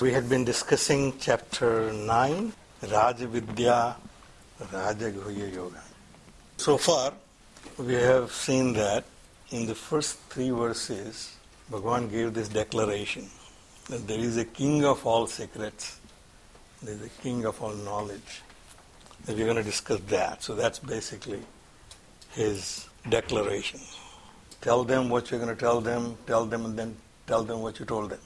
So we had been discussing chapter 9, Raja Vidya, Raja Guhya Yoga. So far, we have seen that in the first three verses, Bhagavan gave this declaration that there is a king of all secrets, there is a king of all knowledge. And we're going to discuss that. So that's basically his declaration. Tell them what you're going to tell them, tell them, and then tell them what you told them.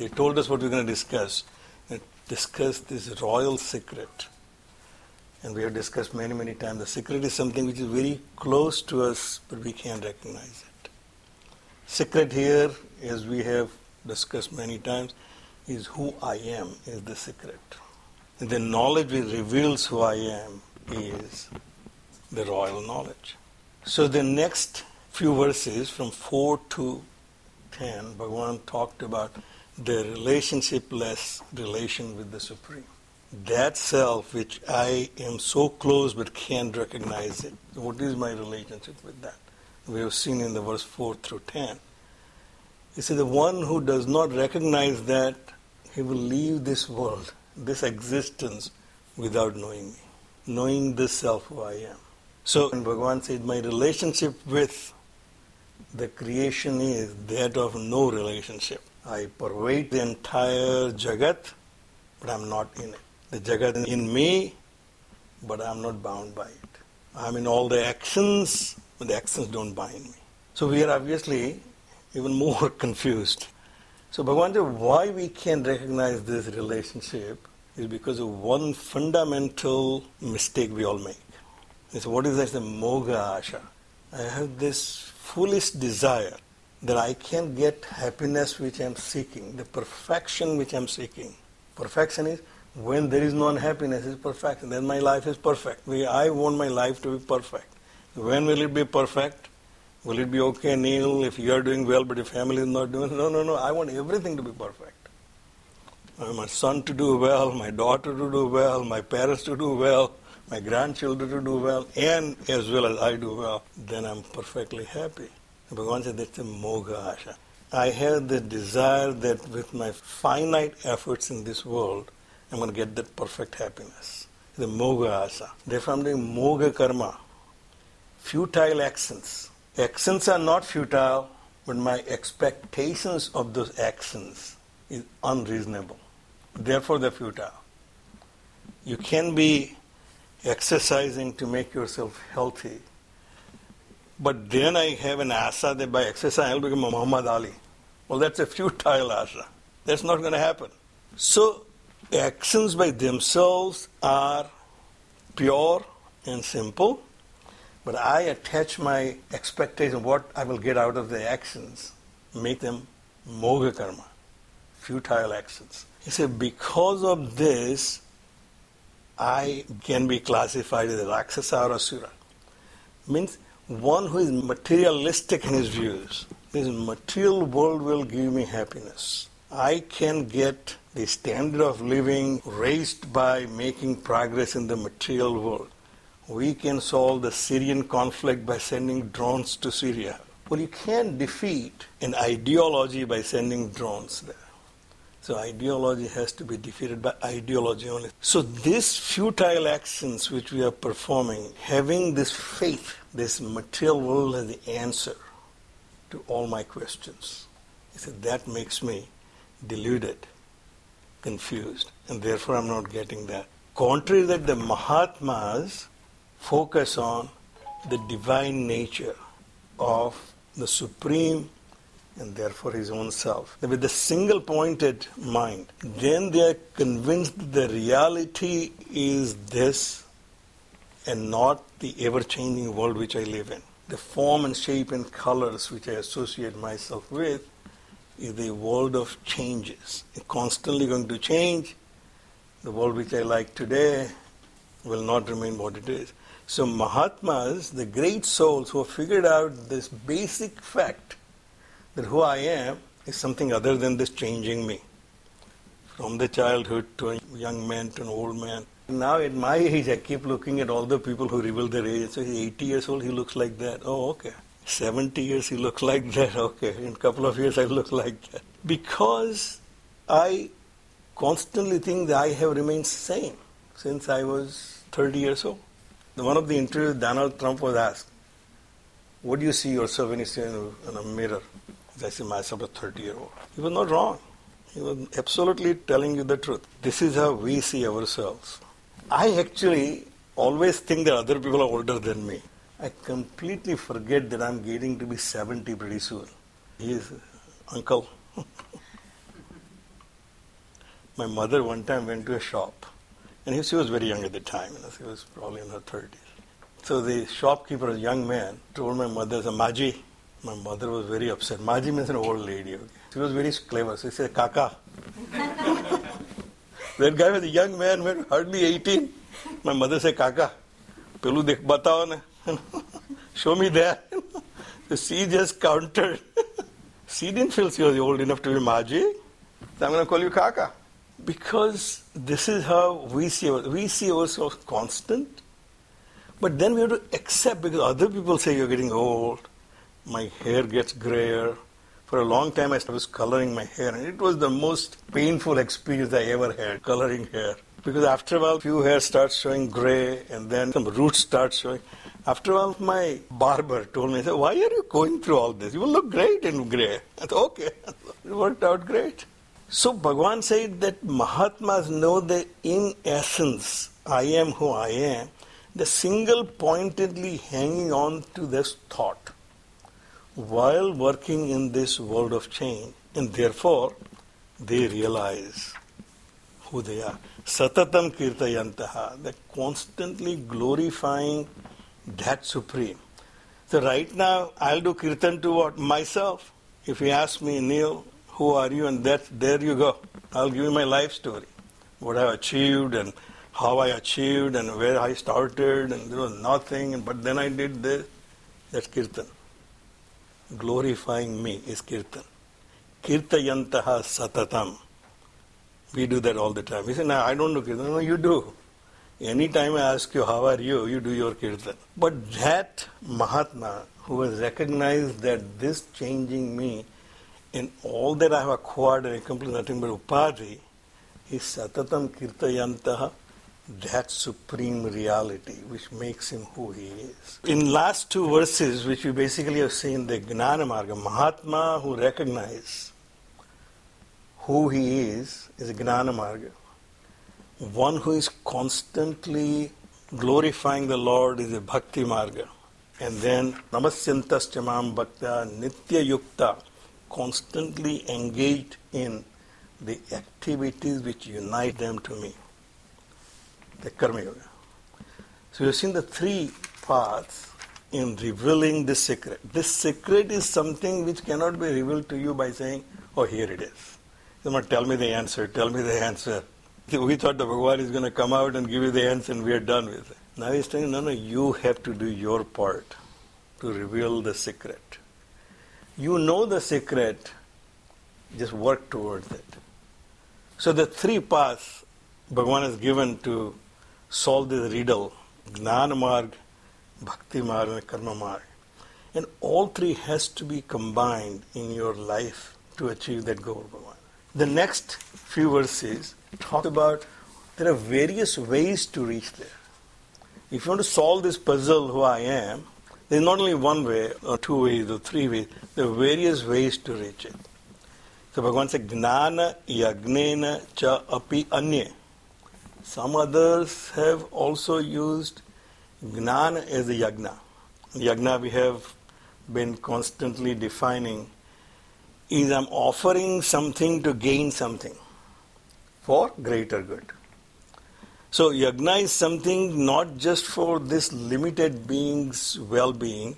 He told us what we're going to discuss. Uh, discuss this royal secret. And we have discussed many, many times. The secret is something which is very close to us, but we can't recognize it. Secret here, as we have discussed many times, is who I am, is the secret. And the knowledge which reveals who I am is the royal knowledge. So the next few verses, from 4 to 10, Bhagavan talked about the relationshipless relation with the Supreme. That self which I am so close but can't recognize it. What is my relationship with that? We have seen in the verse 4 through 10. He said, The one who does not recognize that, he will leave this world, this existence, without knowing me, knowing this self who I am. So, when Bhagavan said, My relationship with the creation is that of no relationship. I pervade the entire Jagat, but I'm not in it. The Jagat is in me, but I'm not bound by it. I'm in all the actions, but the actions don't bind me. So we are obviously even more confused. So Bhagavan said, why we can recognize this relationship is because of one fundamental mistake we all make. Is what is that? The moga asha. I have this foolish desire that I can get happiness which I'm seeking, the perfection which I'm seeking. Perfection is when there is no unhappiness is perfection. Then my life is perfect. I want my life to be perfect. When will it be perfect? Will it be okay, Neil, if you are doing well, but your family is not doing No, no, no. I want everything to be perfect. I want my son to do well, my daughter to do well, my parents to do well, my grandchildren to do well, and as well as I do well. Then I'm perfectly happy. Said that's a moga asha. I have the desire that with my finite efforts in this world, I'm going to get that perfect happiness. The moga asha. Therefore, I'm doing moga karma. Futile actions. Actions are not futile, but my expectations of those actions is unreasonable. Therefore, they're futile. You can be exercising to make yourself healthy, but then I have an asa that by exercise I'll become a Muhammad Ali. Well, that's a futile asa. That's not going to happen. So, actions by themselves are pure and simple, but I attach my expectation what I will get out of the actions, make them moga karma, futile actions. He said, because of this, I can be classified as a Rakshasa or Asura. Means one who is materialistic in his views. This material world will give me happiness. I can get the standard of living raised by making progress in the material world. We can solve the Syrian conflict by sending drones to Syria. Well, you can't defeat an ideology by sending drones there. So ideology has to be defeated by ideology only. So these futile actions which we are performing, having this faith, this material world as the answer to all my questions. He said that makes me deluded, confused, and therefore I'm not getting that. Contrary that the Mahatmas focus on the divine nature of the supreme and therefore his own self. With a single pointed mind, then they are convinced the reality is this and not the ever changing world which I live in. The form and shape and colors which I associate myself with is the world of changes. It's constantly going to change. The world which I like today will not remain what it is. So Mahatmas, the great souls who have figured out this basic fact that who I am is something other than this changing me. From the childhood to a young man to an old man. Now at my age, I keep looking at all the people who reveal their age. So he's 80 years old, he looks like that. Oh, okay. 70 years, he looks like that. Okay. In a couple of years, I look like that. Because I constantly think that I have remained the same since I was 30 years old. One of the interviews, Donald Trump was asked, What do you see yourself when you see in a mirror? I see myself a 30 year old. He was not wrong. He was absolutely telling you the truth. This is how we see ourselves. I actually always think that other people are older than me. I completely forget that I'm getting to be 70 pretty soon. He is uh, uncle. My mother one time went to a shop, and she was very young at the time. She was probably in her 30s. So the shopkeeper, a young man, told my mother, Maji, my mother was very upset. Maji means an old lady. Okay? She was very clever. She said, Kaka. that guy was a young man, man, hardly 18. My mother said, Kaka, pelu dekh batao na. Show me that. so she just countered. she didn't feel she was old enough to be Maji. So I'm going to call you Kaka. Because this is how we see we see ourselves constant. But then we have to accept because other people say you're getting old my hair gets grayer. For a long time, I was coloring my hair, and it was the most painful experience I ever had, coloring hair. Because after a while, few hair starts showing gray, and then some roots start showing. After a while, my barber told me, "Why are you going through all this? You will look great in gray." I said, "Okay." It worked out great. So Bhagwan said that Mahatmas know that in essence, I am who I am. The single pointedly hanging on to this thought while working in this world of change, and therefore they realize who they are. Satatam kirtayantaha, they're constantly glorifying that supreme. So right now I'll do kirtan to what? Myself. If you ask me, Neil, who are you? And that there you go. I'll give you my life story. What I achieved and how I achieved and where I started and there was nothing but then I did this. That's kirtan glorifying me is kirtan. Kirtayantaha satatam. We do that all the time. We say, no, I don't do kirtan. No, you do. Anytime I ask you, how are you, you do your kirtan. But that Mahatma who has recognized that this changing me in all that I have acquired and accomplished nothing but upadhi is satatam kirtayantaha that supreme reality which makes him who he is. In last two verses, which we basically have seen the Gnana Marga, Mahatma who recognizes who he is, is a Gnana Marga. One who is constantly glorifying the Lord is a Bhakti Marga. And then Namasyantas Chamam Bhakta Nitya Yukta, constantly engaged in the activities which unite them to me the Karma Yoga. So you've seen the three paths in revealing this secret. This secret is something which cannot be revealed to you by saying, oh, here it is. Not tell me the answer, tell me the answer. We thought the Bhagavan is going to come out and give you the answer and we are done with it. Now he's saying, no, no, you have to do your part to reveal the secret. You know the secret, just work towards it. So the three paths Bhagavan has given to solve this riddle, Gnana Marg, Bhakti Marg and Karma Marg. And all three has to be combined in your life to achieve that goal. The next few verses talk about there are various ways to reach there. If you want to solve this puzzle, who I am, there's not only one way, or two ways, or three ways. There are various ways to reach it. So Bhagavan said, Gnana yagnena cha api anye. Some others have also used Gnana as a yagna. Yagna we have been constantly defining is I'm offering something to gain something for greater good. So yajna is something not just for this limited being's well-being,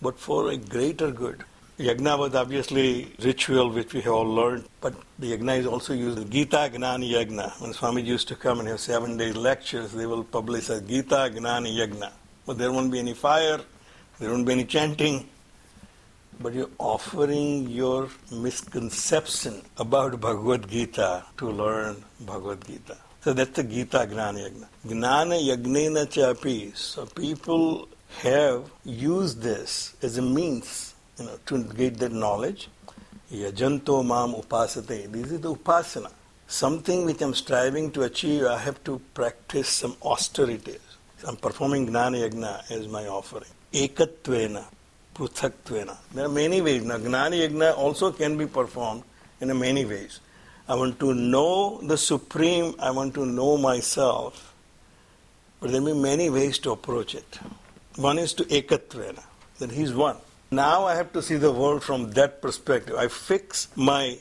but for a greater good. Yajna was obviously ritual which we have all learned, but the Yagna is also used in Gita Gnani Yagna. When Swami used to come and have seven day lectures, they will publish as Gita Gnani Yagna. But there won't be any fire, there won't be any chanting, but you're offering your misconception about Bhagavad Gita to learn Bhagavad Gita. So that's the Gita Gnana Yagna. Gnana Yagnena Chapi. So people have used this as a means you know, to get that knowledge. Yajanto mam upasate. This is the upasana. Something which I'm striving to achieve, I have to practice some austerities. I'm performing Gnana Yagna as my offering. Ekatvena. Pruthaktvena. There are many ways. Now, Yajna also can be performed in many ways. I want to know the Supreme, I want to know myself. But there may be many ways to approach it. One is to Ekatvena, that He's one. Now I have to see the world from that perspective. I fix my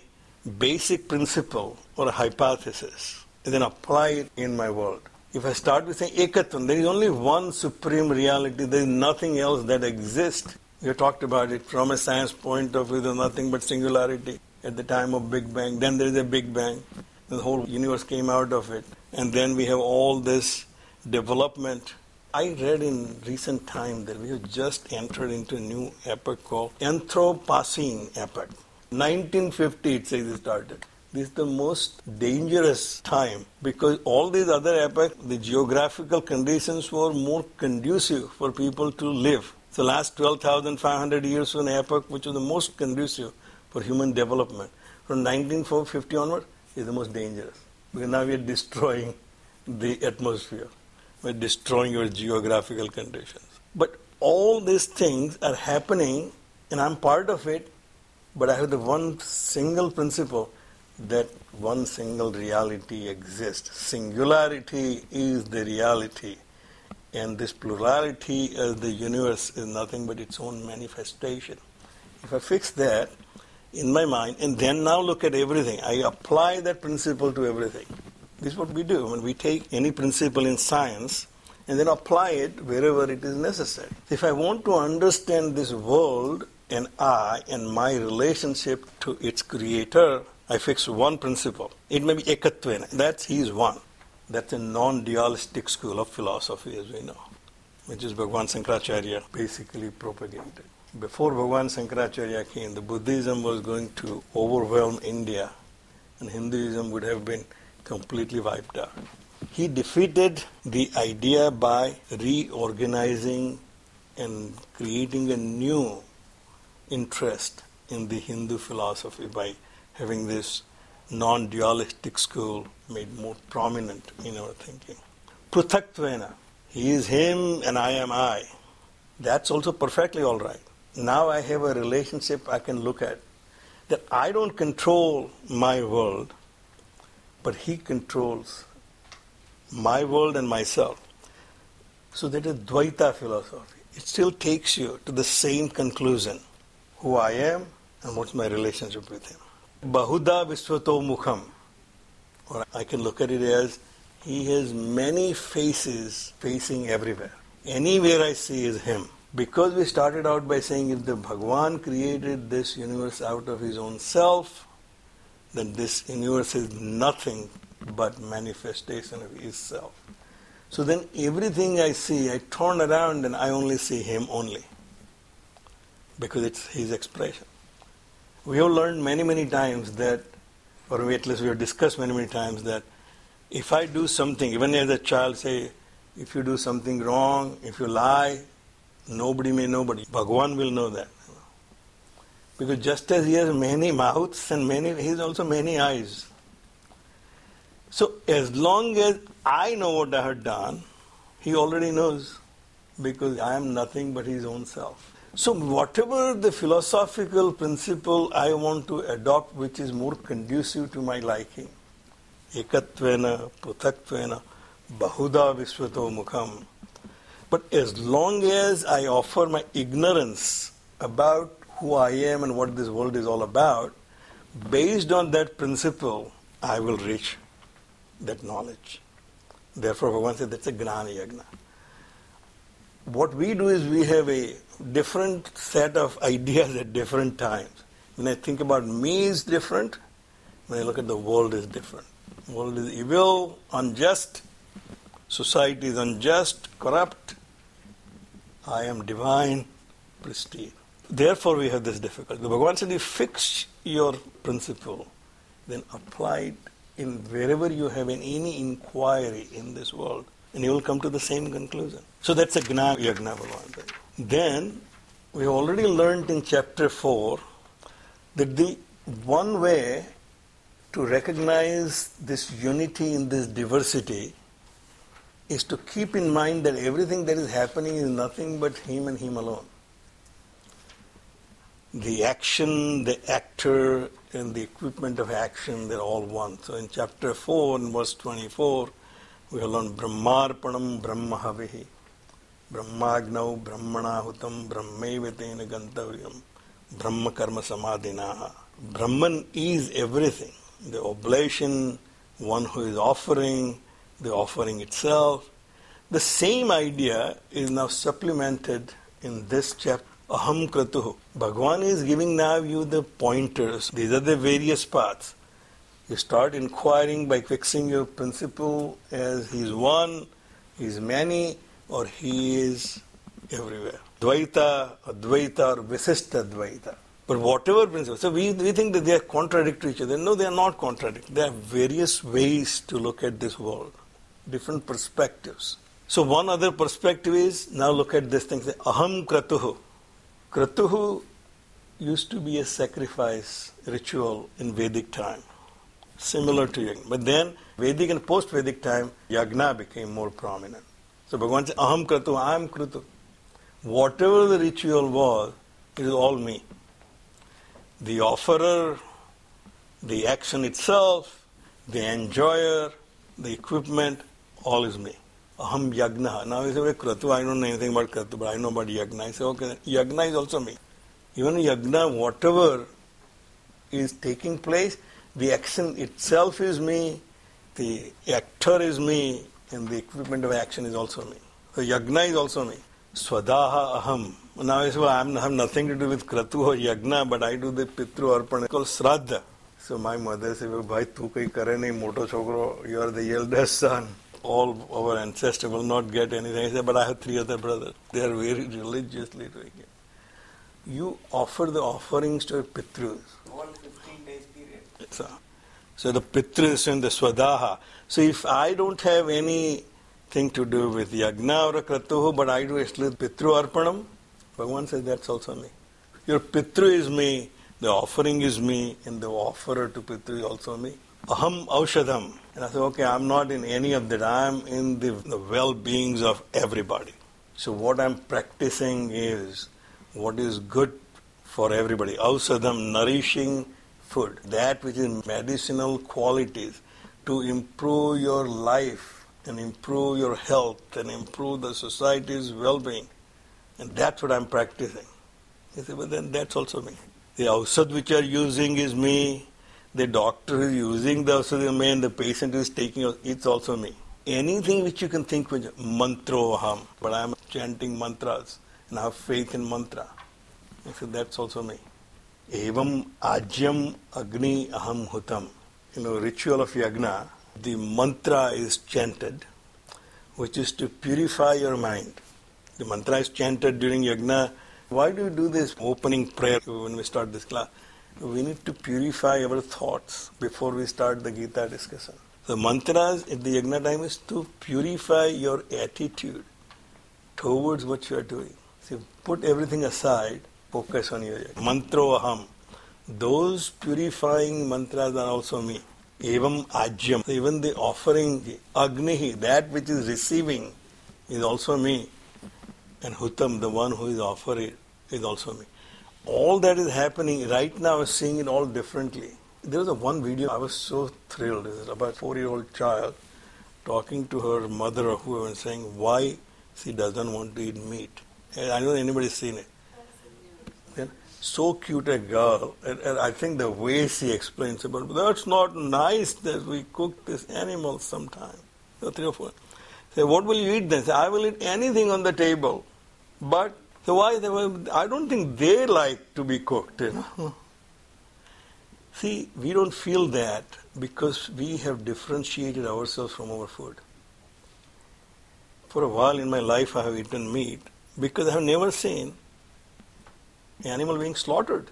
basic principle or hypothesis and then apply it in my world. If I start with saying Ekatvan, there is only one supreme reality, there is nothing else that exists. We talked about it from a science point of view, there's nothing but singularity at the time of Big Bang. Then there is a Big Bang. The whole universe came out of it. And then we have all this development. I read in recent time that we have just entered into a new epoch called Anthropocene epoch. 1950 it says it started. This is the most dangerous time because all these other epochs, the geographical conditions were more conducive for people to live. The last 12,500 years was an epoch which was the most conducive for human development. From 1950 onward is the most dangerous because now we are destroying the atmosphere. We're destroying your geographical conditions. But all these things are happening and I'm part of it, but I have the one single principle that one single reality exists. Singularity is the reality and this plurality of the universe is nothing but its own manifestation. If I fix that in my mind and then now look at everything, I apply that principle to everything. This is what we do when we take any principle in science and then apply it wherever it is necessary. If I want to understand this world and I and my relationship to its creator, I fix one principle. It may be ekatvena. That's he is one. That's a non-dualistic school of philosophy, as we know, which is Bhagwan Sankaracharya basically propagated. Before Bhagwan Sankaracharya came, the Buddhism was going to overwhelm India, and Hinduism would have been completely wiped out. He defeated the idea by reorganizing and creating a new interest in the Hindu philosophy by having this non dualistic school made more prominent in our thinking. Pruthatvena, he is him and I am I. That's also perfectly all right. Now I have a relationship I can look at. That I don't control my world, but he controls my world and myself. So that is Dvaita philosophy. It still takes you to the same conclusion who I am and what's my relationship with him. Bahuda Visvato Mukham. Or I can look at it as he has many faces facing everywhere. Anywhere I see is him. Because we started out by saying if the Bhagwan created this universe out of his own self, then this universe is nothing but manifestation of his self. So then everything I see, I turn around and I only see him only. Because it's his expression. We have learned many, many times that, or at least we have discussed many, many times that if I do something, even as a child say, if you do something wrong, if you lie, nobody may know, but Bhagwan will know that. Because just as he has many mouths and many, he has also many eyes. So as long as I know what I have done, he already knows because I am nothing but his own self. So, whatever the philosophical principle I want to adopt, which is more conducive to my liking, ekatvena, pruthatvena, bahuda visvato mukham. But as long as I offer my ignorance about who I am and what this world is all about, Based on that principle, I will reach that knowledge. Therefore, Bhagavan said that's a Gnana Yagna. What we do is we have a different set of ideas at different times. When I think about me is different, when I look at the world is different. World is evil, unjust, society is unjust, corrupt. I am divine, pristine. Therefore, we have this difficulty. The Bhagavan said, you fix your principle, then apply it in wherever you have an, any inquiry in this world, and you will come to the same conclusion. So that's a Gnana Bhagavan. Then, we have already learned in chapter 4 that the one way to recognize this unity in this diversity is to keep in mind that everything that is happening is nothing but Him and Him alone. The action, the actor, and the equipment of action, they're all one. So in chapter 4, in verse 24, we have learned Brahmarpanam Brahmahavihi. Brahmagnau Brahmanahutam Brahmaivatena Gantavyam Brahma Karma Samadhinaha. Brahman is everything. The oblation, one who is offering, the offering itself. The same idea is now supplemented in this chapter. Aham Kratuhu. Bhagwan is giving now you the pointers. These are the various paths. You start inquiring by fixing your principle as He is one, He is many, or He is everywhere. Dvaita, Advaita, or Visista Dvaita. But whatever principle, so we, we think that they are contradictory to each other. No, they are not contradictory. There are various ways to look at this world, different perspectives. So one other perspective is now look at this thing. Aham Kratuhu. Kratuhu used to be a sacrifice ritual in Vedic time, similar to Yagna. But then, Vedic and post Vedic time, Yagna became more prominent. So Bhagavan said, Aham Kratu, I am Kratu. Whatever the ritual was, it is all me. The offerer, the action itself, the enjoyer, the equipment, all is me. Aham Yagna. Now he said, Kratu, I don't know anything about Kratu, but I know about Yagna. I say, okay, Yagna is also me. Even Yagna, whatever is taking place, the action itself is me, the actor is me, and the equipment of action is also me. So Yagna is also me. Swadaha Aham. Now I say, well, I have nothing to do with Kratu or Yagna, but I do the Pitru Arpana called Sraddha. So my mother said, भाई तू कहीं करे नहीं मोटो छोकरो you are the eldest son all our ancestors will not get anything. I said, but I have three other brothers. They are very religiously doing it. You offer the offerings to your Pitrus. All 15 days period. So, so the Pitrus and the Swadaha. So if I don't have anything to do with Yagna or Kratuhu, but I do actually Pitru Arpanam, Bhagavan says that's also me. Your Pitru is me, the offering is me, and the offerer to Pitru is also me. Aham Aushadham. And I said, okay, I'm not in any of that. I'm in the, the well beings of everybody. So what I'm practicing is what is good for everybody. Ausadham, nourishing food. That which is medicinal qualities to improve your life and improve your health and improve the society's well being. And that's what I'm practicing. He said, but then that's also me. The ausad which you're using is me the doctor is using the Ausudhyame and the patient is taking it, it's also me. Anything which you can think with mantroham, but I'm chanting mantras and I have faith in mantra. I said that's also me. Evam ajyam agni aham hutam. You know, ritual of yagna, the mantra is chanted, which is to purify your mind. The mantra is chanted during yagna. Why do you do this opening prayer when we start this class? We need to purify our thoughts before we start the Gita discussion. The mantras at the yagna time is to purify your attitude towards what you are doing. So put everything aside, focus on your. Mantro aham. Those purifying mantras are also me. Evam ajyam. Even the offering, agnihi, that which is receiving, is also me. And hutam, the one who is offering, is also me all that is happening right now, is seeing it all differently. There was a one video I was so thrilled. It was about a four-year-old child talking to her mother or whoever and saying why she doesn't want to eat meat. And I don't know anybody's seen it. so cute a girl, and, and I think the way she explains about that's not nice that we cook this animal sometime. So three or four. Say, what will you eat then? Say, I will eat anything on the table. But so why they were, I don't think they like to be cooked, you know. Uh-huh. See, we don't feel that because we have differentiated ourselves from our food. For a while in my life I have eaten meat because I have never seen the animal being slaughtered.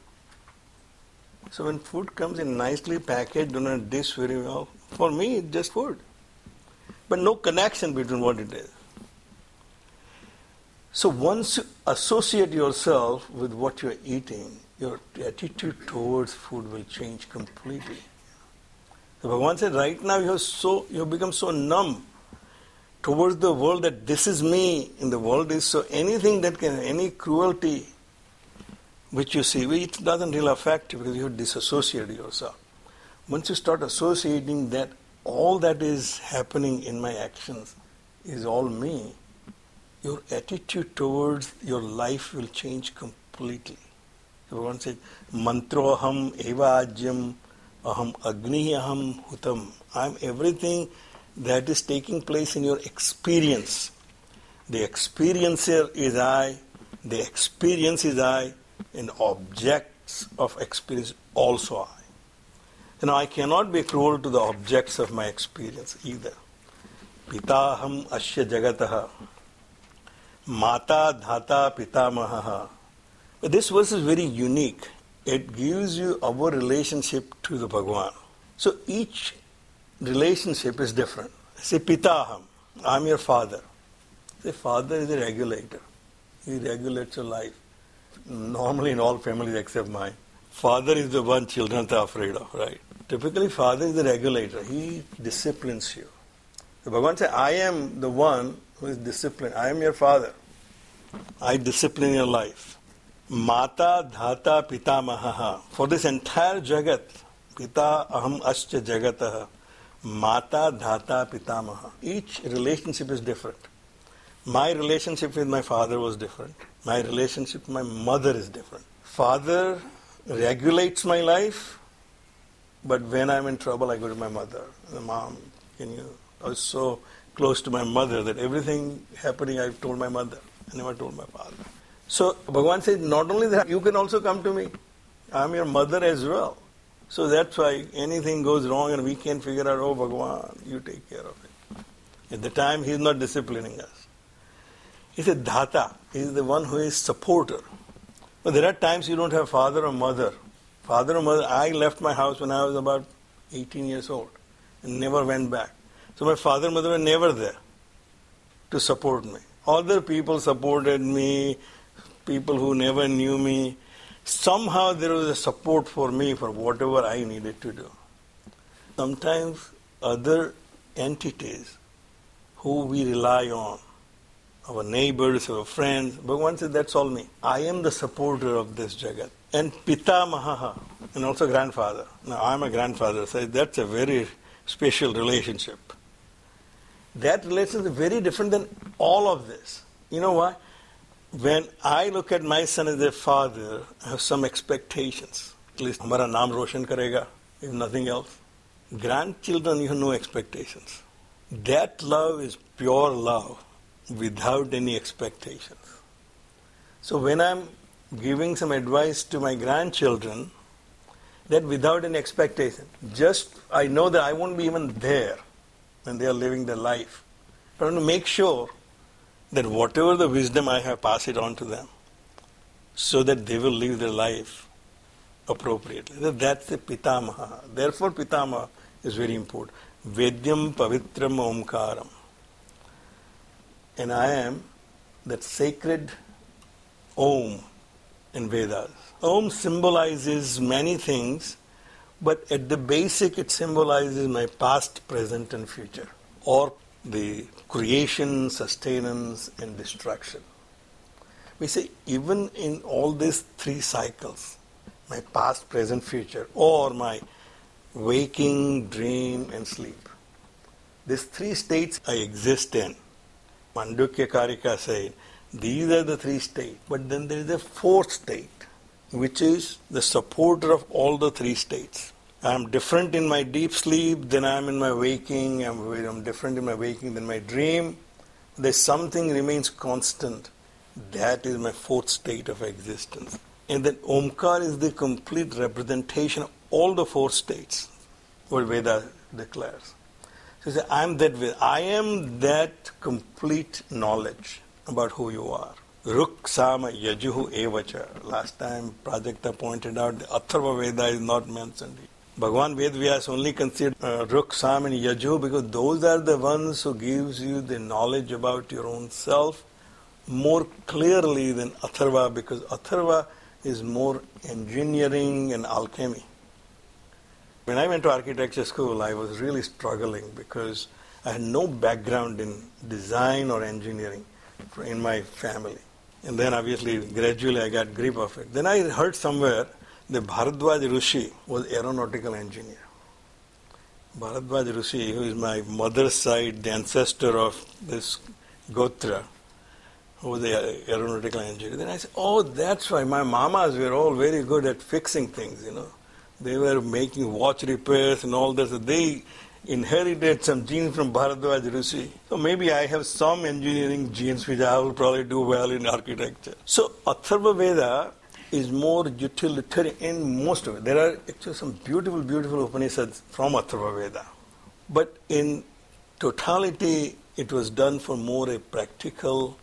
So when food comes in nicely packaged in a dish very well, for me it's just food. But no connection between what it is. So once you associate yourself with what you're eating, your attitude towards food will change completely. So Bhagavan said, right now you have so you have become so numb towards the world that this is me in the world is so anything that can any cruelty which you see, it doesn't really affect you because you have disassociated yourself. Once you start associating that all that is happening in my actions is all me, your attitude towards your life will change completely. Bhagavan said, Mantroham evajyam aham agni aham hutam. I am everything that is taking place in your experience. The experiencer is I, the experience is I, and objects of experience also I. You know, I cannot be cruel to the objects of my experience either. Pitaham asya jagataha. Mata dhata pitamaha. This verse is very unique. It gives you our relationship to the Bhagwan. So each relationship is different. Say pitaham. I'm your father. Say father is a regulator. He regulates your life normally in all families except mine. Father is the one children are afraid of, right? Typically, father is the regulator. He disciplines you. The Bhagavan says, I am the one who is disciplined. I am your father. I discipline your life. Mata dhata pitamaha. For this entire jagat, pita aham ascha jagataha. Mata dhata pitamaha. Each relationship is different. My relationship with my father was different. My relationship with my mother is different. Father regulates my life, but when I'm in trouble, I go to my mother. The mom, can you? I was so close to my mother that everything happening, I've told my mother. I never told my father. So Bhagavan says, not only that, you can also come to me. I'm your mother as well. So that's why anything goes wrong and we can't figure out, oh Bhagavan, you take care of it. At the time, he's not disciplining us. He's a dhata. He's the one who is supporter. But there are times you don't have father or mother. Father or mother, I left my house when I was about 18 years old and never went back. So my father and mother were never there to support me. Other people supported me, people who never knew me. Somehow there was a support for me for whatever I needed to do. Sometimes other entities who we rely on our neighbors, our friends. Bhagavan said, that's all me. I am the supporter of this Jagat. And Pita Mahaha, and also grandfather. Now, I'm a grandfather, so that's a very special relationship. That relationship is very different than all of this. You know why? When I look at my son as a father, I have some expectations. At least, हमारा नाम रोशन करेगा, if nothing else. Grandchildren, you have no expectations. That love is pure love without any expectations. So when I'm giving some advice to my grandchildren, that without any expectation, just I know that I won't be even there when they are living their life. I want to make sure that whatever the wisdom I have, pass it on to them so that they will live their life appropriately. That's the pitamaha. Therefore, pitamaha is very important. Vedyam pavitram omkaram and I am that sacred Om in Vedas. Om symbolizes many things, but at the basic it symbolizes my past, present, and future, or the creation, sustenance, and destruction. We say even in all these three cycles, my past, present, future, or my waking, dream, and sleep. These three states I exist in. Mandukya Karika said, these are the three states. But then there is a fourth state. Which is the supporter of all the three states. I'm different in my deep sleep than I'm in my waking. I'm, I'm different in my waking than my dream. There's something remains constant. That is my fourth state of existence. And then Omkar is the complete representation of all the four states, what Veda declares. So say, I'm that. I am that complete knowledge about who you are. Ruk Sama Yajuhu Evacha. Last time Prajakta pointed out the Atharva Veda is not mentioned. Bhagavan Vedvyas only considered uh, Ruk, Sam and Yaju because those are the ones who gives you the knowledge about your own self more clearly than Atharva because Atharva is more engineering and alchemy. When I went to architecture school, I was really struggling because I had no background in design or engineering in my family. And then obviously, gradually I got grip of it. Then I heard somewhere that Bharadwaj Rishi was aeronautical engineer. Bharadwaj Rishi, who is my mother's side, the ancestor of this Gotra, who was the aeronautical engineer. Then I said, oh, that's why my mamas were all very good at fixing things, you know. They were making watch repairs and all that. So they inherited some genes from Bharadwaj Rishi. So maybe I have some engineering genes which I will probably do well in architecture. So Atharva Veda is more utilitarian in most of it. There are actually some beautiful, beautiful Upanishads from Atharva Veda. But in totality, it was done for more a practical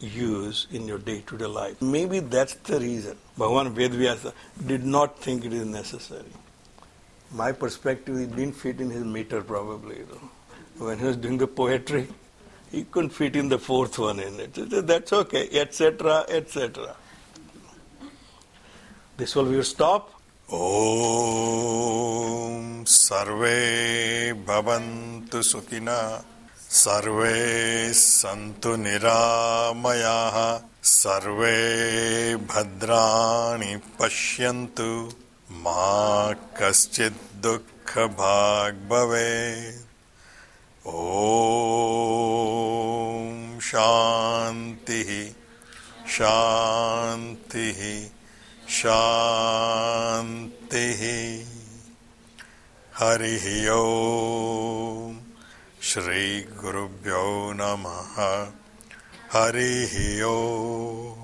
use in your day-to-day life. Maybe that's the reason Bhagavan Vedvyasa did not think it is necessary My perspective, it didn't fit in his meter probably. You know. When he was doing the poetry, he couldn't fit in the fourth one in it. That's okay, etc., etc. This will be your stop. ॐ सर्वे भवन्तु सुखिनः सर्वे सन्तु निरामयाः सर्वे भद्राणि पश्यन्तु मा कश्चित् दुःखभाग् भवेत्। ॐ शान्तिः शान्तिः शान्तिः। हरिः ओम्। श्रीगुरुभ्यो नमः। हरिः ओम्।